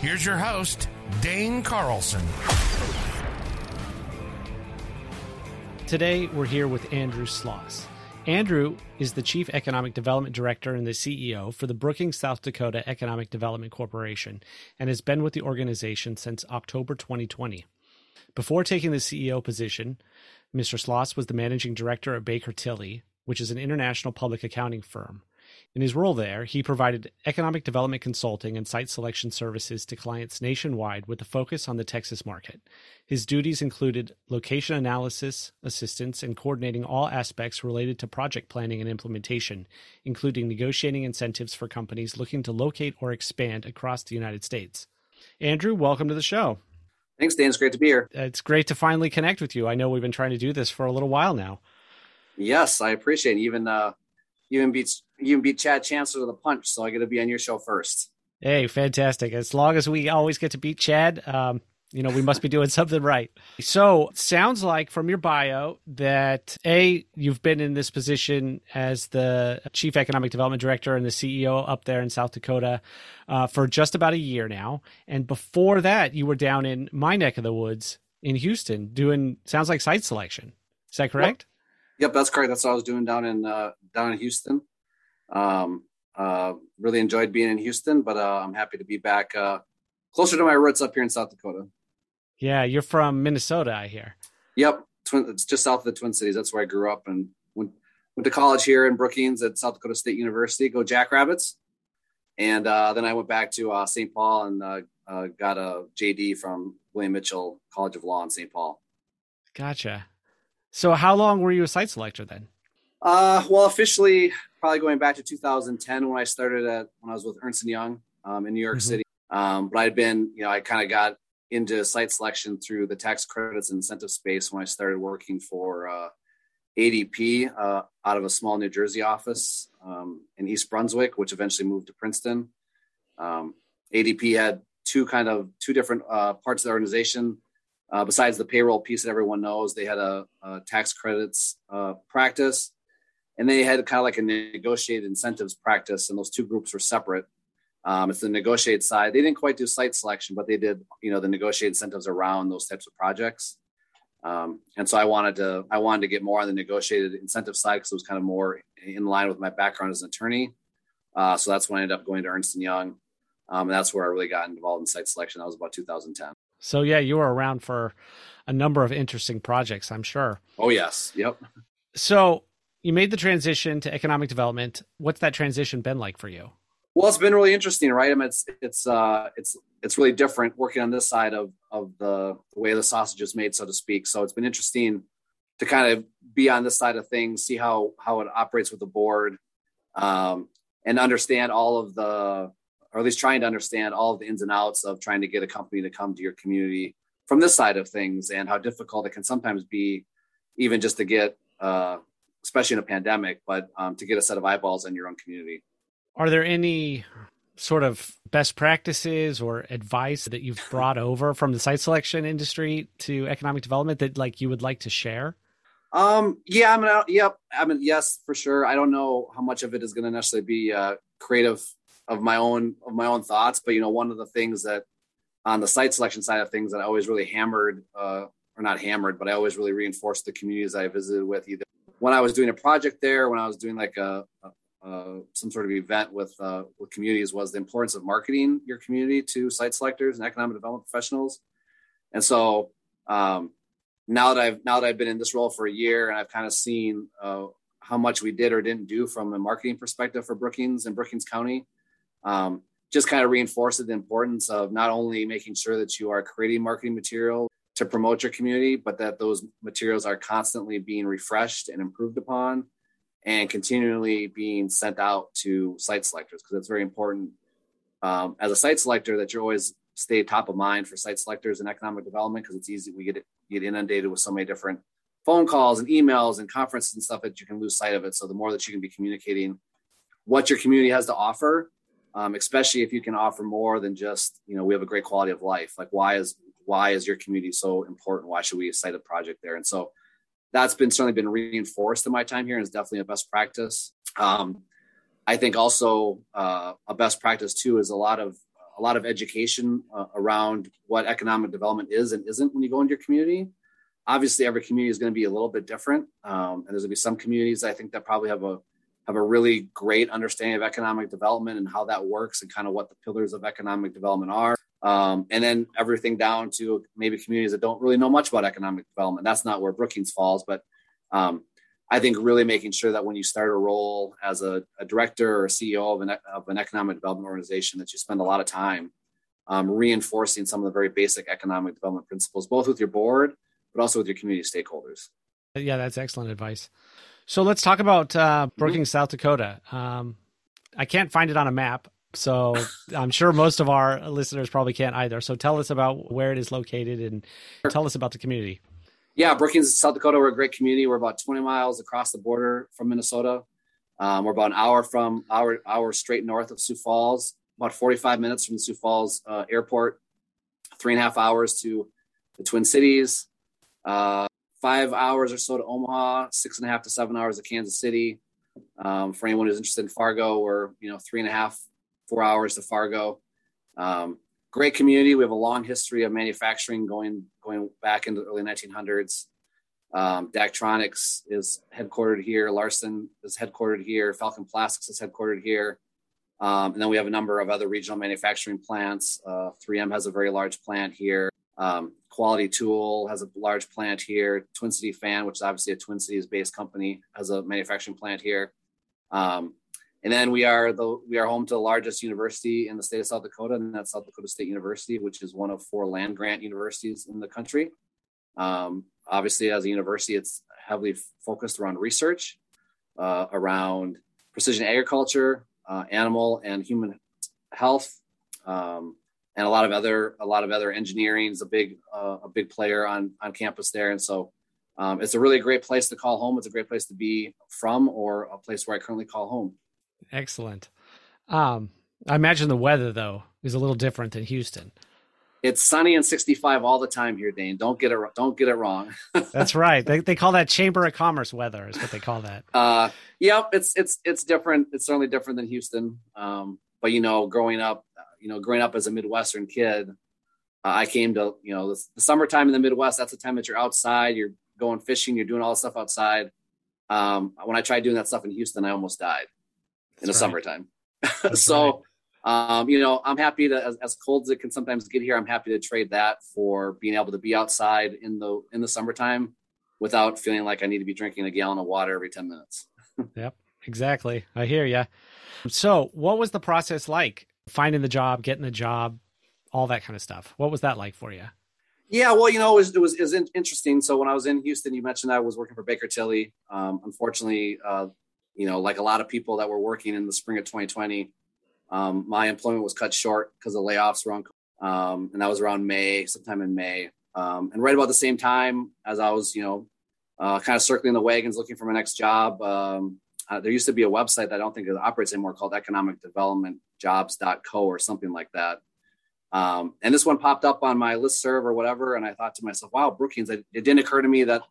Here's your host, Dane Carlson. Today, we're here with Andrew Sloss. Andrew is the Chief Economic Development Director and the CEO for the Brookings, South Dakota Economic Development Corporation and has been with the organization since October 2020. Before taking the CEO position, Mr. Sloss was the Managing Director at Baker Tilly, which is an international public accounting firm. In his role there, he provided economic development consulting and site selection services to clients nationwide with a focus on the Texas market. His duties included location analysis, assistance, and coordinating all aspects related to project planning and implementation, including negotiating incentives for companies looking to locate or expand across the United States. Andrew, welcome to the show. Thanks, Dan. It's great to be here. It's great to finally connect with you. I know we've been trying to do this for a little while now. Yes, I appreciate it. Even uh, even beats even beat Chad Chancellor to the punch, so I got to be on your show first. Hey, fantastic! As long as we always get to beat Chad, um, you know we must be doing something right. So, sounds like from your bio that a you've been in this position as the chief economic development director and the CEO up there in South Dakota uh, for just about a year now, and before that you were down in my neck of the woods in Houston doing sounds like site selection. Is that correct? Yep, yep that's correct. That's what I was doing down in uh, down in Houston. Um, uh, really enjoyed being in Houston, but uh, I'm happy to be back uh, closer to my roots up here in South Dakota. Yeah, you're from Minnesota, I hear. Yep, Twin, it's just south of the Twin Cities. That's where I grew up and went went to college here in Brookings at South Dakota State University. Go Jackrabbits! And uh, then I went back to uh, St. Paul and uh, uh got a JD from William Mitchell College of Law in St. Paul. Gotcha. So, how long were you a site selector then? Uh, well, officially, probably going back to 2010 when I started at when I was with Ernst and Young um, in New York mm-hmm. City. Um, but I'd been, you know, I kind of got into site selection through the tax credits and incentive space when I started working for uh, ADP uh, out of a small New Jersey office um, in East Brunswick, which eventually moved to Princeton. Um, ADP had two kind of two different uh, parts of the organization. Uh, besides the payroll piece that everyone knows, they had a, a tax credits uh, practice and they had kind of like a negotiated incentives practice, and those two groups were separate. Um, it's the negotiated side. They didn't quite do site selection, but they did, you know, the negotiated incentives around those types of projects. Um, and so I wanted to, I wanted to get more on the negotiated incentive side because it was kind of more in line with my background as an attorney. Uh, so that's when I ended up going to Ernst and Young, um, and that's where I really got involved in site selection. That was about 2010. So yeah, you were around for a number of interesting projects, I'm sure. Oh yes, yep. So you made the transition to economic development. What's that transition been like for you? Well, it's been really interesting, right? I mean, it's it's uh, it's it's really different working on this side of of the, the way the sausage is made, so to speak. So it's been interesting to kind of be on this side of things, see how how it operates with the board, um, and understand all of the, or at least trying to understand all of the ins and outs of trying to get a company to come to your community from this side of things, and how difficult it can sometimes be, even just to get uh, especially in a pandemic, but um, to get a set of eyeballs in your own community. Are there any sort of best practices or advice that you've brought over from the site selection industry to economic development that like you would like to share? Um, yeah, I mean, yep. I mean, yes, for sure. I don't know how much of it is going to necessarily be uh, creative of my own of my own thoughts, but you know, one of the things that on the site selection side of things that I always really hammered, uh, or not hammered, but I always really reinforced the communities I visited with, either when I was doing a project there, when I was doing like a, a, some sort of event with uh, with communities, was the importance of marketing your community to site selectors and economic development professionals. And so um, now that I've now that I've been in this role for a year and I've kind of seen uh, how much we did or didn't do from a marketing perspective for Brookings and Brookings County, um, just kind of reinforces the importance of not only making sure that you are creating marketing material to promote your community, but that those materials are constantly being refreshed and improved upon and continually being sent out to site selectors because it's very important um, as a site selector that you're always stay top of mind for site selectors and economic development because it's easy we get get inundated with so many different phone calls and emails and conferences and stuff that you can lose sight of it. So the more that you can be communicating what your community has to offer, um, especially if you can offer more than just you know we have a great quality of life. Like why is why is your community so important? Why should we cite a project there? And so that's been certainly been reinforced in my time here and is definitely a best practice. Um, I think also uh, a best practice too is a lot of a lot of education uh, around what economic development is and isn't when you go into your community. Obviously, every community is going to be a little bit different, um, and there's going to be some communities I think that probably have a have a really great understanding of economic development and how that works and kind of what the pillars of economic development are. Um, and then everything down to maybe communities that don't really know much about economic development. That's not where Brookings falls, but um, I think really making sure that when you start a role as a, a director or CEO of an, of an economic development organization, that you spend a lot of time um, reinforcing some of the very basic economic development principles, both with your board, but also with your community stakeholders. Yeah, that's excellent advice. So let's talk about uh, mm-hmm. Brookings, mm-hmm. South Dakota. Um, I can't find it on a map, so I'm sure most of our listeners probably can't either. So tell us about where it is located and tell us about the community yeah, Brookings, South Dakota, we're a great community. We're about 20 miles across the border from Minnesota. Um, we're about an hour from our hour straight north of Sioux Falls, about 45 minutes from the Sioux Falls uh, airport, three and a half hours to the Twin Cities, uh, five hours or so to Omaha, six and a half to seven hours to Kansas City. Um, for anyone who's interested in Fargo, we're you know three and a half, four hours to Fargo. Um, great community. We have a long history of manufacturing going going back into the early 1900s. Um, Daktronics is headquartered here. Larson is headquartered here. Falcon Plastics is headquartered here. Um, and then we have a number of other regional manufacturing plants. Uh, 3M has a very large plant here. Um, Quality Tool has a large plant here. Twin City Fan, which is obviously a Twin Cities based company, has a manufacturing plant here. Um, and then we are the we are home to the largest university in the state of South Dakota, and that's South Dakota State University, which is one of four land grant universities in the country. Um, obviously, as a university, it's heavily focused around research, uh, around precision agriculture, uh, animal and human health, um, and a lot of other a lot of other engineering is a big uh, a big player on on campus there, and so. Um, it's a really great place to call home. It's a great place to be from, or a place where I currently call home. Excellent. Um, I imagine the weather though is a little different than Houston. It's sunny and 65 all the time here, Dane. Don't get it don't get it wrong. That's right. They, they call that Chamber of Commerce weather is what they call that. Uh, yeah, it's it's it's different. It's certainly different than Houston. Um, but you know, growing up, you know, growing up as a Midwestern kid, uh, I came to you know the, the, summertime in the Midwest. That's the time that you're outside, you're going fishing, you're doing all the stuff outside. Um, when I tried doing that stuff in Houston, I almost died in the right. summertime. so, right. um, you know, I'm happy to, as, as, cold as it can sometimes get here, I'm happy to trade that for being able to be outside in the in the summertime without feeling like I need to be drinking a gallon of water every 10 minutes. yep, exactly. I hear you. So, what was the process like finding the job, getting the job, all that kind of stuff? What was that like for you? Yeah, well, you know, it was, it was, it was interesting. So when I was in Houston, you mentioned I was working for Baker Tilly. Um, unfortunately, uh, you know, like a lot of people that were working in the spring of 2020, um, my employment was cut short because the layoffs around, um, and that was around May, sometime in May. Um, and right about the same time as I was, you know, uh, kind of circling the wagons looking for my next job, um, uh, there used to be a website that I don't think it operates anymore called Economic Development Jobs.co or something like that. Um, and this one popped up on my list serve or whatever. And I thought to myself, wow, Brookings, it, it didn't occur to me that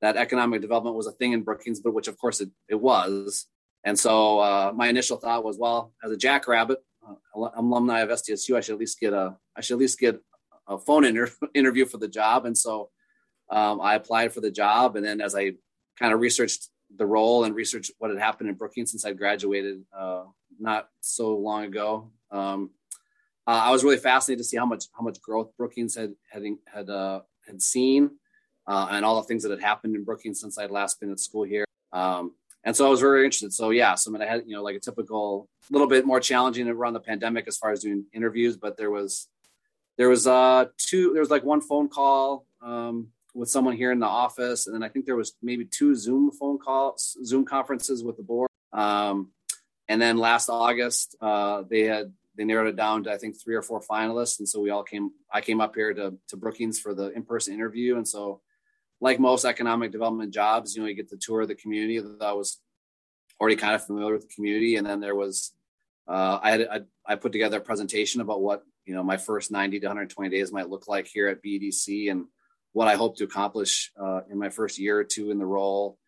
that economic development was a thing in Brookings, but which of course it, it was. And so uh, my initial thought was, well, as a jackrabbit, uh, alumni of SDSU, I should at least get a, I should at least get a phone inter- interview for the job. And so um, I applied for the job. And then as I kind of researched the role and research what had happened in Brookings since I graduated uh, not so long ago, um, uh, I was really fascinated to see how much how much growth Brookings had had had uh, had seen uh, and all the things that had happened in Brookings since I'd last been at school here. Um, and so I was very interested. So yeah, so I mean, I had you know like a typical, little bit more challenging around the pandemic as far as doing interviews, but there was there was uh two there was like one phone call um, with someone here in the office, and then I think there was maybe two Zoom phone calls, Zoom conferences with the board. Um, and then last August, uh, they had they narrowed it down to I think three or four finalists, and so we all came. I came up here to to Brookings for the in person interview, and so like most economic development jobs, you know, you get the tour of the community. That I was already kind of familiar with the community, and then there was uh, I had I, I put together a presentation about what you know my first 90 to 120 days might look like here at BEDC and what I hope to accomplish uh, in my first year or two in the role.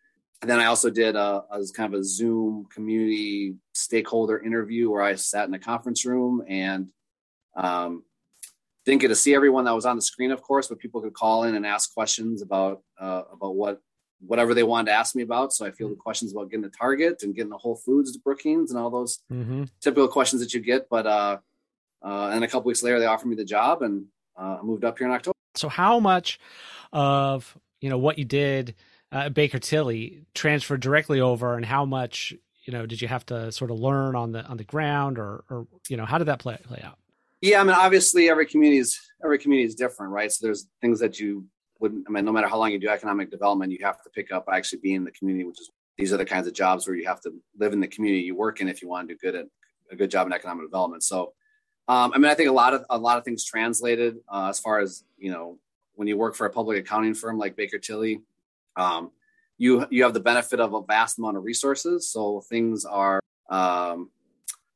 And then I also did a, a kind of a Zoom community stakeholder interview where I sat in a conference room and um, didn't get to see everyone that was on the screen, of course, but people could call in and ask questions about uh, about what whatever they wanted to ask me about. So I feel the questions about getting the Target and getting the Whole Foods to Brookings and all those mm-hmm. typical questions that you get. But uh, uh, and a couple weeks later, they offered me the job, and uh, I moved up here in October. So how much of you know what you did uh, Baker Tilly transferred directly over, and how much you know did you have to sort of learn on the on the ground, or or you know how did that play play out? Yeah, I mean, obviously every community is every community is different, right? So there's things that you wouldn't. I mean, no matter how long you do economic development, you have to pick up actually being in the community, which is these are the kinds of jobs where you have to live in the community you work in if you want to do good at a good job in economic development. So, um, I mean, I think a lot of a lot of things translated uh, as far as you know when you work for a public accounting firm like Baker Tilly, um, you you have the benefit of a vast amount of resources. So things are um,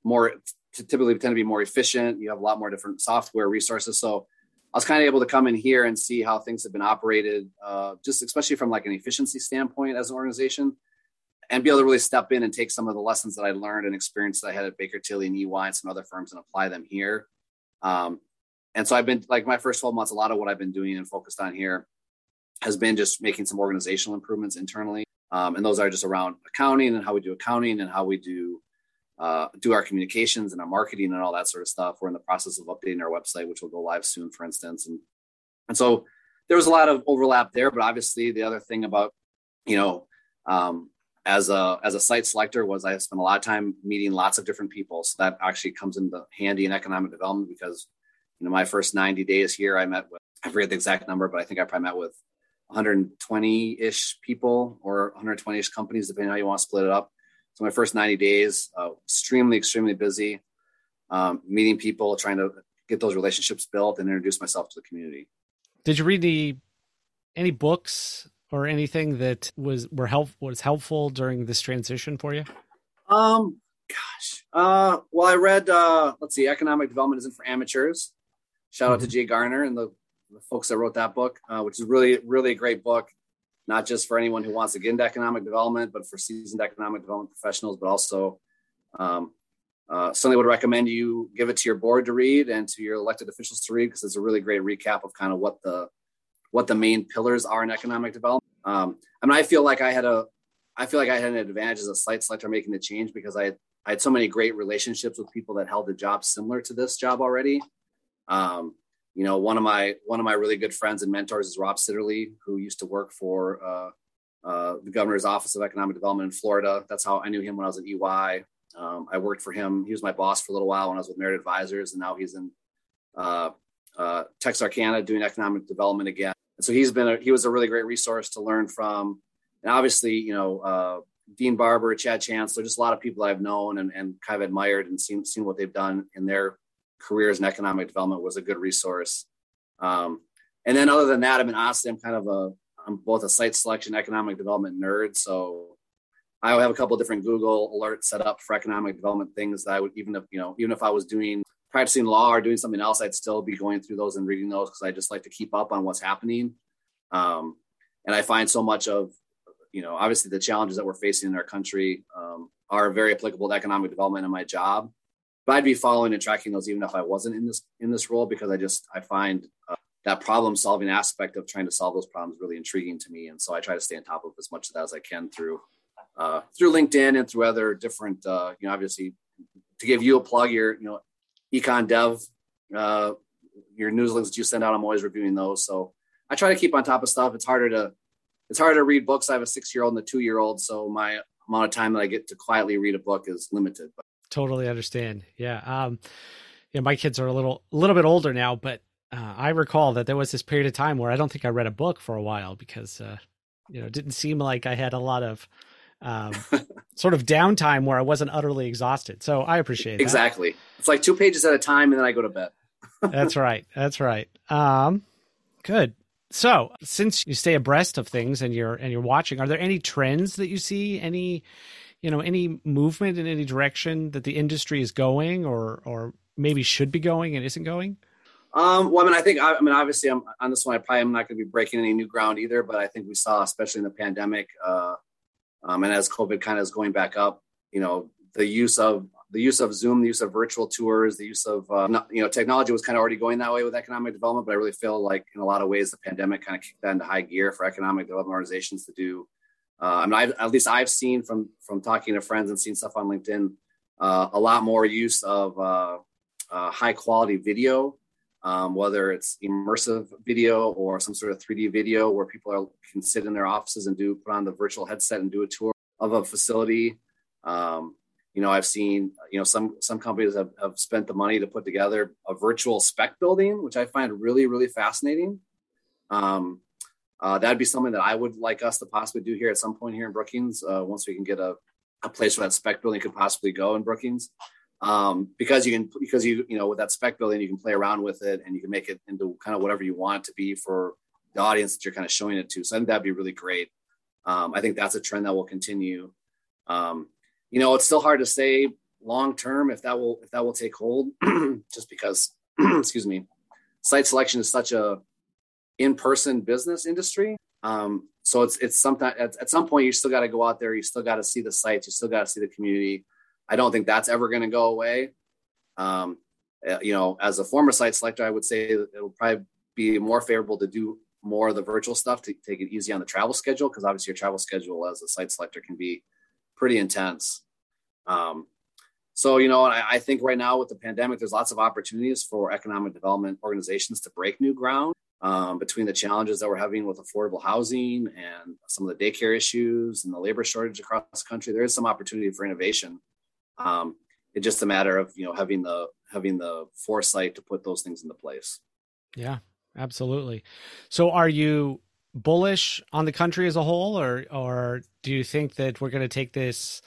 more typically tend to be more efficient. You have a lot more different software resources. So I was kind of able to come in here and see how things have been operated, uh, just especially from like an efficiency standpoint as an organization, and be able to really step in and take some of the lessons that I learned and experience that I had at Baker Tilly and EY and some other firms and apply them here. Um, and so I've been like my first 12 months, a lot of what I've been doing and focused on here has been just making some organizational improvements internally. Um, and those are just around accounting and how we do accounting and how we do uh, do our communications and our marketing and all that sort of stuff. We're in the process of updating our website, which will go live soon, for instance. And and so there was a lot of overlap there. But obviously, the other thing about you know um, as a as a site selector was I spent a lot of time meeting lots of different people. So that actually comes into handy in economic development because you know, my first 90 days here, I met with, I forget the exact number, but I think I probably met with 120 ish people or 120 ish companies, depending on how you want to split it up. So my first 90 days, uh, extremely, extremely busy, um, meeting people, trying to get those relationships built and introduce myself to the community. Did you read any, any books or anything that was, were help was helpful during this transition for you? Um, gosh, uh, well, I read, uh, let's see, economic development isn't for amateurs Shout out to mm-hmm. Jay Garner and the, the folks that wrote that book, uh, which is really, really a great book, not just for anyone who wants to get into economic development, but for seasoned economic development professionals, but also um, uh, certainly would recommend you give it to your board to read and to your elected officials to read because it's a really great recap of kind of what the what the main pillars are in economic development. Um, I mean, I feel like I had a I feel like I had an advantage as a site selector making the change because I I had so many great relationships with people that held a job similar to this job already. Um, you know, one of my one of my really good friends and mentors is Rob Sitterly, who used to work for uh, uh, the governor's office of economic development in Florida. That's how I knew him when I was at EY. Um, I worked for him. He was my boss for a little while when I was with Merit Advisors, and now he's in uh, uh, Texarkana doing economic development again. And so he's been a, he was a really great resource to learn from. And obviously, you know, uh, Dean Barber, Chad Chancellor, just a lot of people I've known and, and kind of admired and seen seen what they've done in their careers in economic development was a good resource. Um, and then other than that, I mean, honestly, I'm kind of a, I'm both a site selection economic development nerd. So I have a couple of different Google alerts set up for economic development things that I would, even if, you know, even if I was doing practicing law or doing something else, I'd still be going through those and reading those because I just like to keep up on what's happening. Um, and I find so much of, you know, obviously the challenges that we're facing in our country um, are very applicable to economic development in my job but I'd be following and tracking those even if I wasn't in this in this role because I just I find uh, that problem solving aspect of trying to solve those problems really intriguing to me, and so I try to stay on top of as much of that as I can through uh, through LinkedIn and through other different uh, you know obviously to give you a plug your you know econ dev uh, your newsletters that you send out I'm always reviewing those so I try to keep on top of stuff it's harder to it's harder to read books I have a six year old and a two year old so my amount of time that I get to quietly read a book is limited but totally understand. Yeah. Um, yeah, my kids are a little, a little bit older now, but uh, I recall that there was this period of time where I don't think I read a book for a while because, uh, you know, it didn't seem like I had a lot of um, sort of downtime where I wasn't utterly exhausted. So I appreciate that. Exactly. It's like two pages at a time, and then I go to bed. That's right. That's right. Um, good. So, since you stay abreast of things and you're and you're watching, are there any trends that you see? Any, you know, any movement in any direction that the industry is going, or or maybe should be going and isn't going? Um, well, I mean, I think, I, I mean, obviously, I'm on this one. I probably am not going to be breaking any new ground either, but I think we saw, especially in the pandemic, uh, um, and as COVID kind of is going back up, you know, the use of the use of Zoom, the use of virtual tours, the use of uh, not, you know technology was kind of already going that way with economic development. But I really feel like in a lot of ways the pandemic kind of kicked that into high gear for economic development organizations to do. Uh, I mean, I've, at least I've seen from from talking to friends and seeing stuff on LinkedIn, uh, a lot more use of uh, uh, high quality video um, whether it's immersive video or some sort of 3D video where people are, can sit in their offices and do put on the virtual headset and do a tour of a facility. Um, you know, I've seen you know some some companies have, have spent the money to put together a virtual spec building, which I find really really fascinating. Um, uh, that'd be something that I would like us to possibly do here at some point here in Brookings uh, once we can get a, a place where that spec building could possibly go in Brookings um, because you can because you you know with that spec building you can play around with it and you can make it into kind of whatever you want to be for the audience that you're kind of showing it to. So I think that'd be really great. Um, I think that's a trend that will continue. Um, you know, it's still hard to say long term if that will if that will take hold, just because excuse me, site selection is such a in person business industry. Um, so it's it's sometimes at, at some point you still got to go out there, you still got to see the sites, you still got to see the community I don't think that's ever going to go away. Um, uh, you know, as a former site selector, I would say it'll probably be more favorable to do more of the virtual stuff to take it easy on the travel schedule because obviously your travel schedule as a site selector can be pretty intense. Um, so, you know, I, I, think right now with the pandemic, there's lots of opportunities for economic development organizations to break new ground um, between the challenges that we're having with affordable housing and some of the daycare issues and the labor shortage across the country. There is some opportunity for innovation um, it's just a matter of you know having the having the foresight to put those things into place. Yeah, absolutely. So, are you bullish on the country as a whole, or or do you think that we're going to take this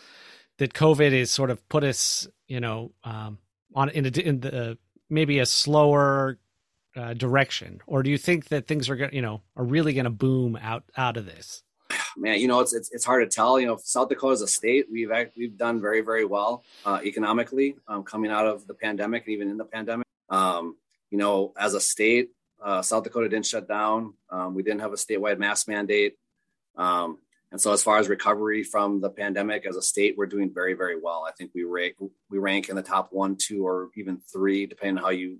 that COVID is sort of put us, you know, um, on in, a, in the maybe a slower uh, direction, or do you think that things are going, you know, are really going to boom out out of this? Man, you know, it's, it's, it's hard to tell. You know, South Dakota is a state. We've we've done very very well uh, economically um, coming out of the pandemic and even in the pandemic. Um, you know, as a state, uh, South Dakota didn't shut down. Um, we didn't have a statewide mask mandate. Um, and so, as far as recovery from the pandemic as a state, we're doing very, very well. I think we rank we rank in the top one, two, or even three, depending on how you,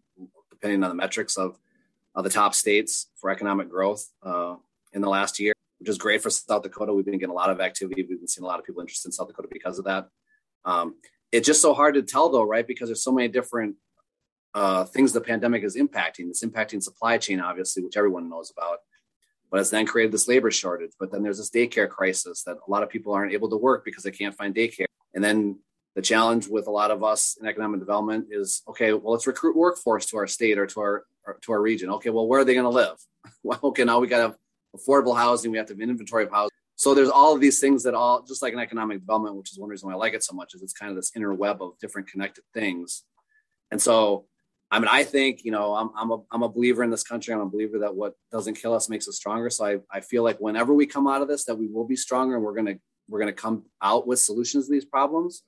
depending on the metrics of, of the top states for economic growth uh, in the last year which is great for South Dakota. We've been getting a lot of activity. We've been seeing a lot of people interested in South Dakota because of that. Um, it's just so hard to tell though, right? Because there's so many different uh, things the pandemic is impacting. It's impacting supply chain, obviously, which everyone knows about. But it's then created this labor shortage. But then there's this daycare crisis that a lot of people aren't able to work because they can't find daycare. And then the challenge with a lot of us in economic development is okay, well, let's recruit workforce to our state or to our or to our region. Okay, well, where are they going to live? well, okay, now we got to affordable housing. We have to have an inventory of housing. So there's all of these things that all, just like an economic development, which is one reason why I like it so much, is it's kind of this inner web of different connected things. And so, I mean, I think, you know, I'm, I'm, a, I'm a believer in this country. I'm a believer that what doesn't kill us makes us stronger. So I, I feel like whenever we come out of this, that we will be stronger and we're going to, we're going to come out with solutions to these problems.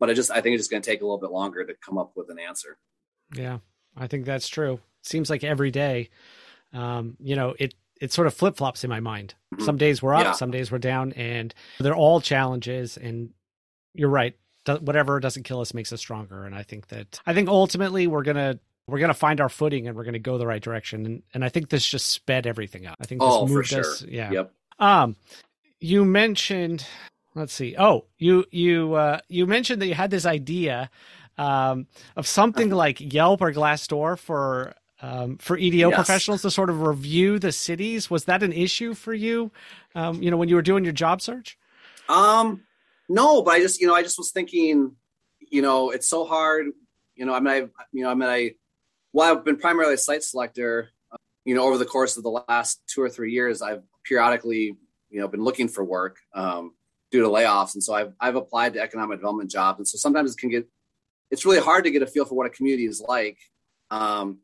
But I just, I think it's just going to take a little bit longer to come up with an answer. Yeah, I think that's true. Seems like every day, um, you know, it it sort of flip flops in my mind. Mm-hmm. Some days we're up, yeah. some days we're down, and they're all challenges. And you're right. Whatever doesn't kill us makes us stronger. And I think that I think ultimately we're gonna we're gonna find our footing and we're gonna go the right direction. And and I think this just sped everything up. I think this oh, moved for sure. us. Yeah. Yep. Um, you mentioned. Let's see. Oh, you you uh, you mentioned that you had this idea um, of something like Yelp or Glassdoor for um, for EDO yes. professionals to sort of review the cities. Was that an issue for you? Um, you know, when you were doing your job search? Um, no, but I just, you know, I just was thinking, you know, it's so hard. You know, I mean, I, you know, I mean, I, well, I've been primarily a site selector. Uh, you know, over the course of the last two or three years, I've periodically, you know, been looking for work. Um, due to layoffs. And so I've, I've applied to economic development jobs. And so sometimes it can get, it's really hard to get a feel for what a community is like. Um,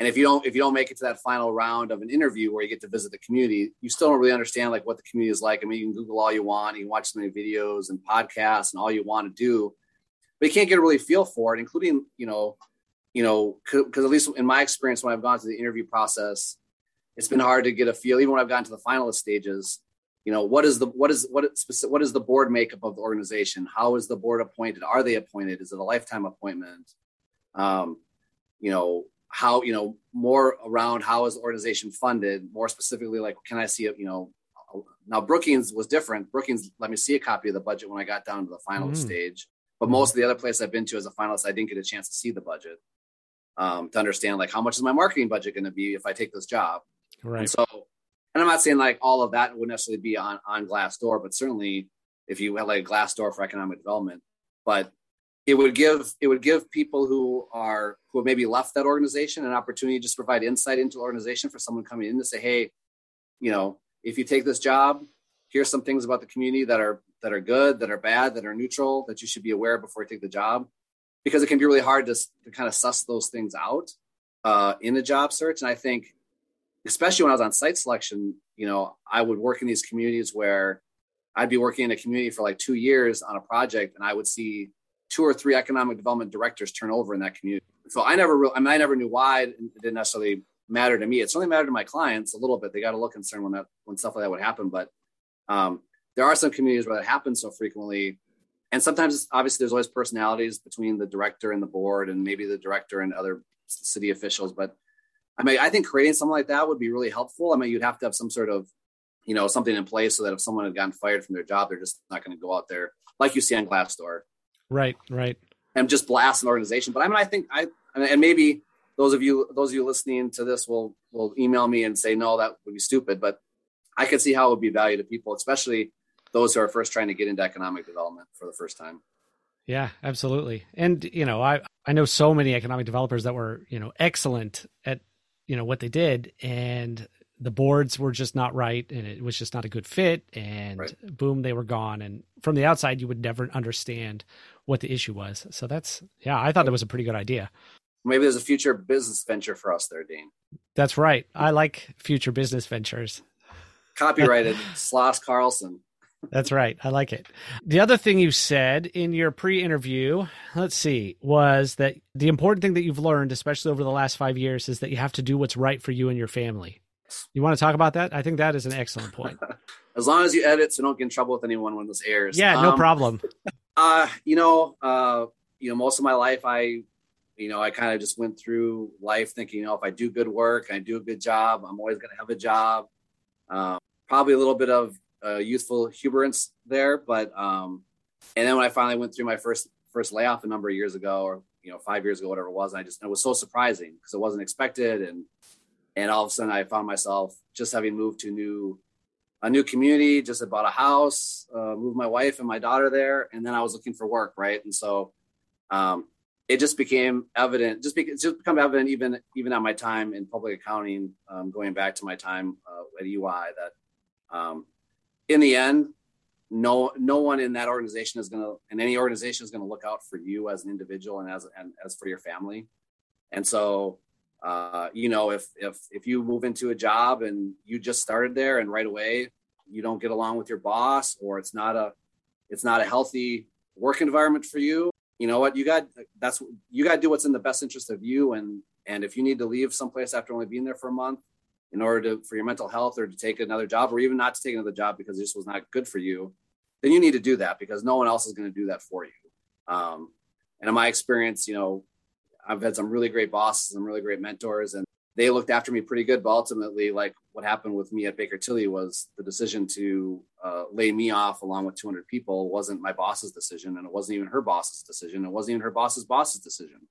and if you don't, if you don't make it to that final round of an interview where you get to visit the community, you still don't really understand like what the community is like. I mean, you can Google all you want, you can watch so many videos and podcasts and all you want to do, but you can't get a really feel for it, including, you know, you know, because at least in my experience, when I've gone through the interview process, it's been hard to get a feel, even when I've gotten to the finalist stages. You know, what is the what is what is what is the board makeup of the organization? How is the board appointed? Are they appointed? Is it a lifetime appointment? Um, you know, how you know more around how is the organization funded? More specifically, like can I see it? You know, now Brookings was different. Brookings let me see a copy of the budget when I got down to the final mm. stage. But most of the other places I've been to as a finalist, I didn't get a chance to see the budget um, to understand like how much is my marketing budget going to be if I take this job. Right. And so, and I'm not saying like all of that would necessarily be on on Glassdoor, but certainly if you had like a Glassdoor for economic development, but it would give it would give people who are who have maybe left that organization an opportunity to just provide insight into the organization for someone coming in to say, hey, you know, if you take this job, here's some things about the community that are that are good, that are bad, that are neutral, that you should be aware of before you take the job, because it can be really hard to, to kind of suss those things out uh, in a job search. And I think especially when I was on site selection, you know, I would work in these communities where I'd be working in a community for like two years on a project, and I would see two or three economic development directors turn over in that community. So I never, really, I mean, I never knew why. It didn't necessarily matter to me. It only mattered to my clients a little bit. They got a little concerned when that when stuff like that would happen. But um, there are some communities where that happens so frequently, and sometimes obviously there's always personalities between the director and the board, and maybe the director and other city officials. But I mean, I think creating something like that would be really helpful. I mean, you'd have to have some sort of, you know, something in place so that if someone had gotten fired from their job, they're just not going to go out there like you see on Glassdoor. Right, right. And just blast an organization. But I mean, I think I, and maybe those of you, those of you listening to this will, will email me and say, no, that would be stupid. But I could see how it would be value to people, especially those who are first trying to get into economic development for the first time. Yeah, absolutely. And you know, I I know so many economic developers that were, you know, excellent at you know what they did and the boards were just not right and it was just not a good fit and right. boom they were gone and from the outside you would never understand what the issue was so that's yeah i thought it was a pretty good idea maybe there's a future business venture for us there dean that's right i like future business ventures copyrighted sloss carlson that's right. I like it. The other thing you said in your pre interview, let's see, was that the important thing that you've learned, especially over the last five years, is that you have to do what's right for you and your family. You want to talk about that? I think that is an excellent point. as long as you edit, so don't get in trouble with anyone when this airs. Yeah, no um, problem. uh, you know, uh, you know, most of my life, I, you know, I kind of just went through life thinking, you know, if I do good work, I do a good job, I'm always going to have a job. Um, probably a little bit of uh, youthful hubris there. But um, and then when I finally went through my first first layoff a number of years ago, or you know five years ago, whatever it was, I just it was so surprising because it wasn't expected, and and all of a sudden I found myself just having moved to new a new community, just bought a house, uh, moved my wife and my daughter there, and then I was looking for work, right? And so um, it just became evident, just, just become evident even even at my time in public accounting, um, going back to my time uh, at EY, that um, in the end, no no one in that organization is going to in any organization is going to look out for you as an individual and as and as for your family and so uh, you know if if if you move into a job and you just started there and right away you don't get along with your boss or it's not a it's not a healthy work environment for you you know what? You got that's you got to do what's in the best interest of you and and if you need to leave someplace after only being there for a month in order to for your mental health or to take another job or even not to take another job because this was not good for you then you need to do that because no one else is going to do that for you. Um, and in my experience you know i've had some really great bosses some really great mentors and they looked after me pretty good. But ultimately like what happened with me at baker tilly was the decision to uh, lay me off along with 200 people wasn't my boss's decision and it wasn't even her boss's decision. It wasn't even her boss's boss's decision.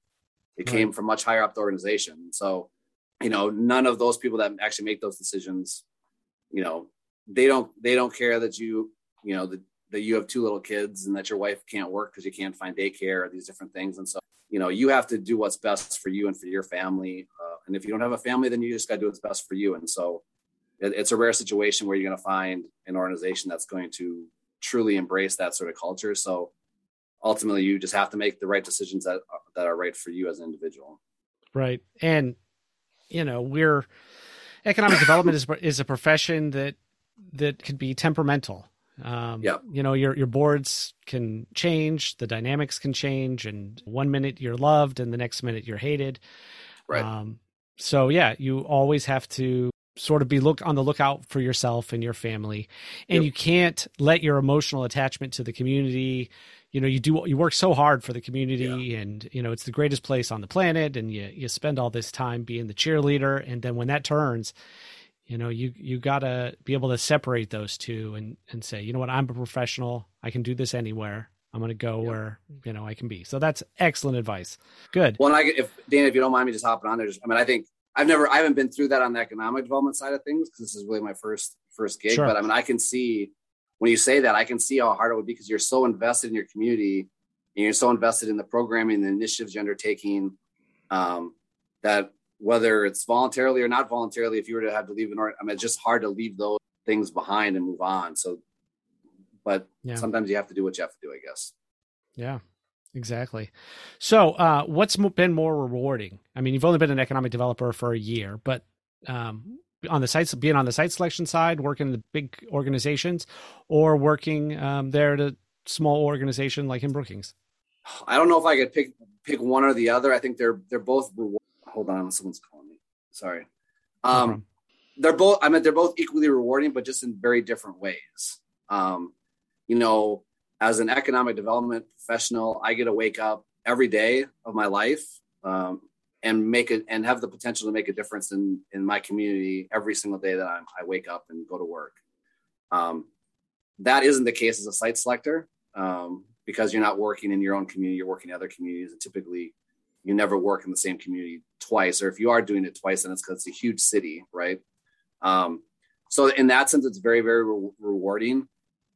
It right. came from much higher up the organization. So you know none of those people that actually make those decisions you know they don't they don't care that you you know that, that you have two little kids and that your wife can't work because you can't find daycare or these different things and so you know you have to do what's best for you and for your family uh, and if you don't have a family then you just got to do what's best for you and so it, it's a rare situation where you're going to find an organization that's going to truly embrace that sort of culture. So ultimately, you just have to make the right decisions that that are right for you as an individual. Right, and you know, we're economic development is is a profession that that could be temperamental. Um, yeah. You know, your your boards can change, the dynamics can change, and one minute you're loved, and the next minute you're hated. Right. Um, so yeah, you always have to sort of be look on the lookout for yourself and your family, and yep. you can't let your emotional attachment to the community. You know, you do you work so hard for the community, yeah. and you know it's the greatest place on the planet, and you you spend all this time being the cheerleader, and then when that turns, you know you you got to be able to separate those two and and say you know what? I'm a professional. I can do this anywhere. I'm going to go yep. where you know i can be. So that's excellent advice. Good. Well and i if dan if you don't mind me just hopping on there just, i mean i think i've never i haven't been through that on the economic development side of things because this is really my first first gig sure. but i mean i can see when you say that i can see how hard it would be because you're so invested in your community and you're so invested in the programming the initiatives you're undertaking um, that whether it's voluntarily or not voluntarily, if you were to have to leave an art, I mean, it's just hard to leave those things behind and move on. So, but yeah. sometimes you have to do what you have to do, I guess. Yeah, exactly. So, uh, what's been more rewarding? I mean, you've only been an economic developer for a year, but um, on the sites, being on the site selection side, working in the big organizations, or working um, there at a small organization like in Brookings. I don't know if I could pick pick one or the other. I think they're they're both rewarding hold on, someone's calling me. Sorry. Um, no they're both. I mean, they're both equally rewarding, but just in very different ways. Um, you know, as an economic development professional, I get to wake up every day of my life um, and make it and have the potential to make a difference in in my community every single day that I'm, i wake up and go to work. Um, that isn't the case as a site selector um, because you're not working in your own community; you're working in other communities, and typically you never work in the same community twice, or if you are doing it twice, then it's because it's a huge city, right? Um, so in that sense, it's very, very re- rewarding.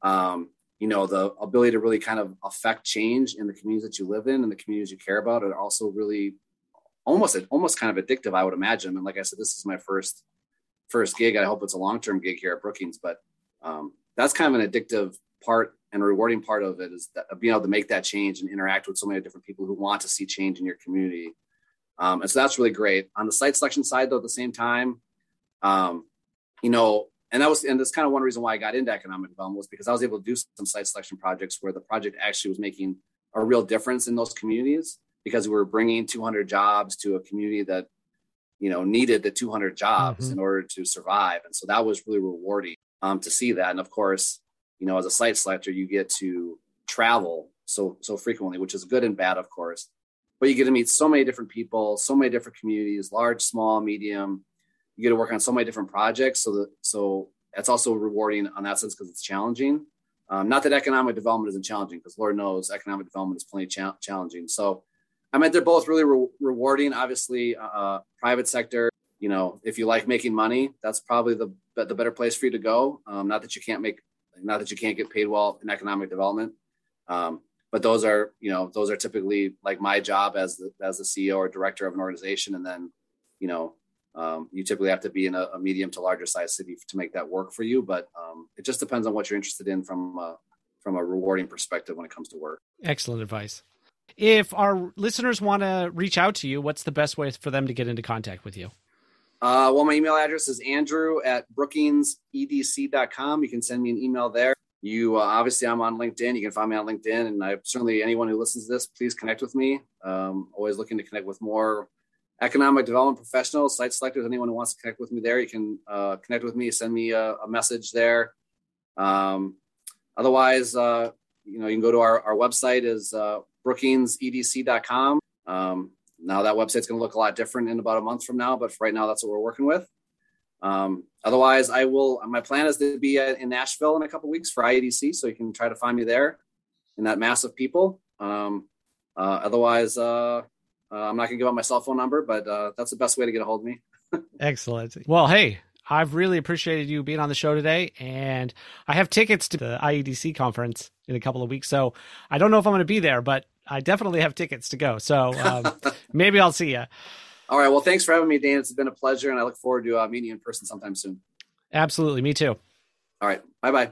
Um, you know, the ability to really kind of affect change in the communities that you live in and the communities you care about are also really almost almost kind of addictive, I would imagine. And like I said, this is my first first gig. I hope it's a long term gig here at Brookings, but um, that's kind of an addictive part and a rewarding part of it is that, being able to make that change and interact with so many different people who want to see change in your community. Um, and so that's really great. On the site selection side, though, at the same time, um, you know, and that was, and that's kind of one reason why I got into economic development was because I was able to do some site selection projects where the project actually was making a real difference in those communities because we were bringing 200 jobs to a community that, you know, needed the 200 jobs mm-hmm. in order to survive. And so that was really rewarding um, to see that. And of course, you know, as a site selector, you get to travel so so frequently, which is good and bad, of course. But you get to meet so many different people, so many different communities, large, small, medium. You get to work on so many different projects. So that so that's also rewarding on that sense because it's challenging. Um, not that economic development isn't challenging, because Lord knows economic development is plenty cha- challenging. So, I mean, they're both really re- rewarding. Obviously, uh, uh, private sector. You know, if you like making money, that's probably the the better place for you to go. Um, not that you can't make not that you can't get paid well in economic development, um, but those are you know those are typically like my job as the as the CEO or director of an organization, and then you know um, you typically have to be in a, a, medium to larger size city to make that work for you. But um, it just depends on what you're interested in from a, from a rewarding perspective when it comes to work. Excellent advice. If our listeners want to reach out to you, what's the best way for them to get into contact with you? Uh, well, my email address is andrew at brookingsedc.com. You can send me an email there. You uh, obviously, I'm on LinkedIn. You can find me on LinkedIn, and I certainly anyone who listens to this, please connect with me. Um, always looking to connect with more economic development professionals, site selectors. Anyone who wants to connect with me there, you can uh, connect with me. Send me a, a message there. Um, otherwise, uh, you know, you can go to our, our website is uh, brookingsedc.com. Um, now that website's going to look a lot different in about a month from now, but for right now, that's what we're working with. Um, otherwise, I will. My plan is to be in Nashville in a couple weeks for IEDC, so you can try to find me there in that mass of people. Um, uh, otherwise, uh, uh, I'm not going to give out my cell phone number, but uh, that's the best way to get a hold of me. Excellent. Well, hey, I've really appreciated you being on the show today, and I have tickets to the IEDC conference in a couple of weeks, so I don't know if I'm going to be there, but I definitely have tickets to go. So um, maybe I'll see you. All right. Well, thanks for having me, Dan. It's been a pleasure, and I look forward to uh, meeting you in person sometime soon. Absolutely. Me too. All right. Bye bye.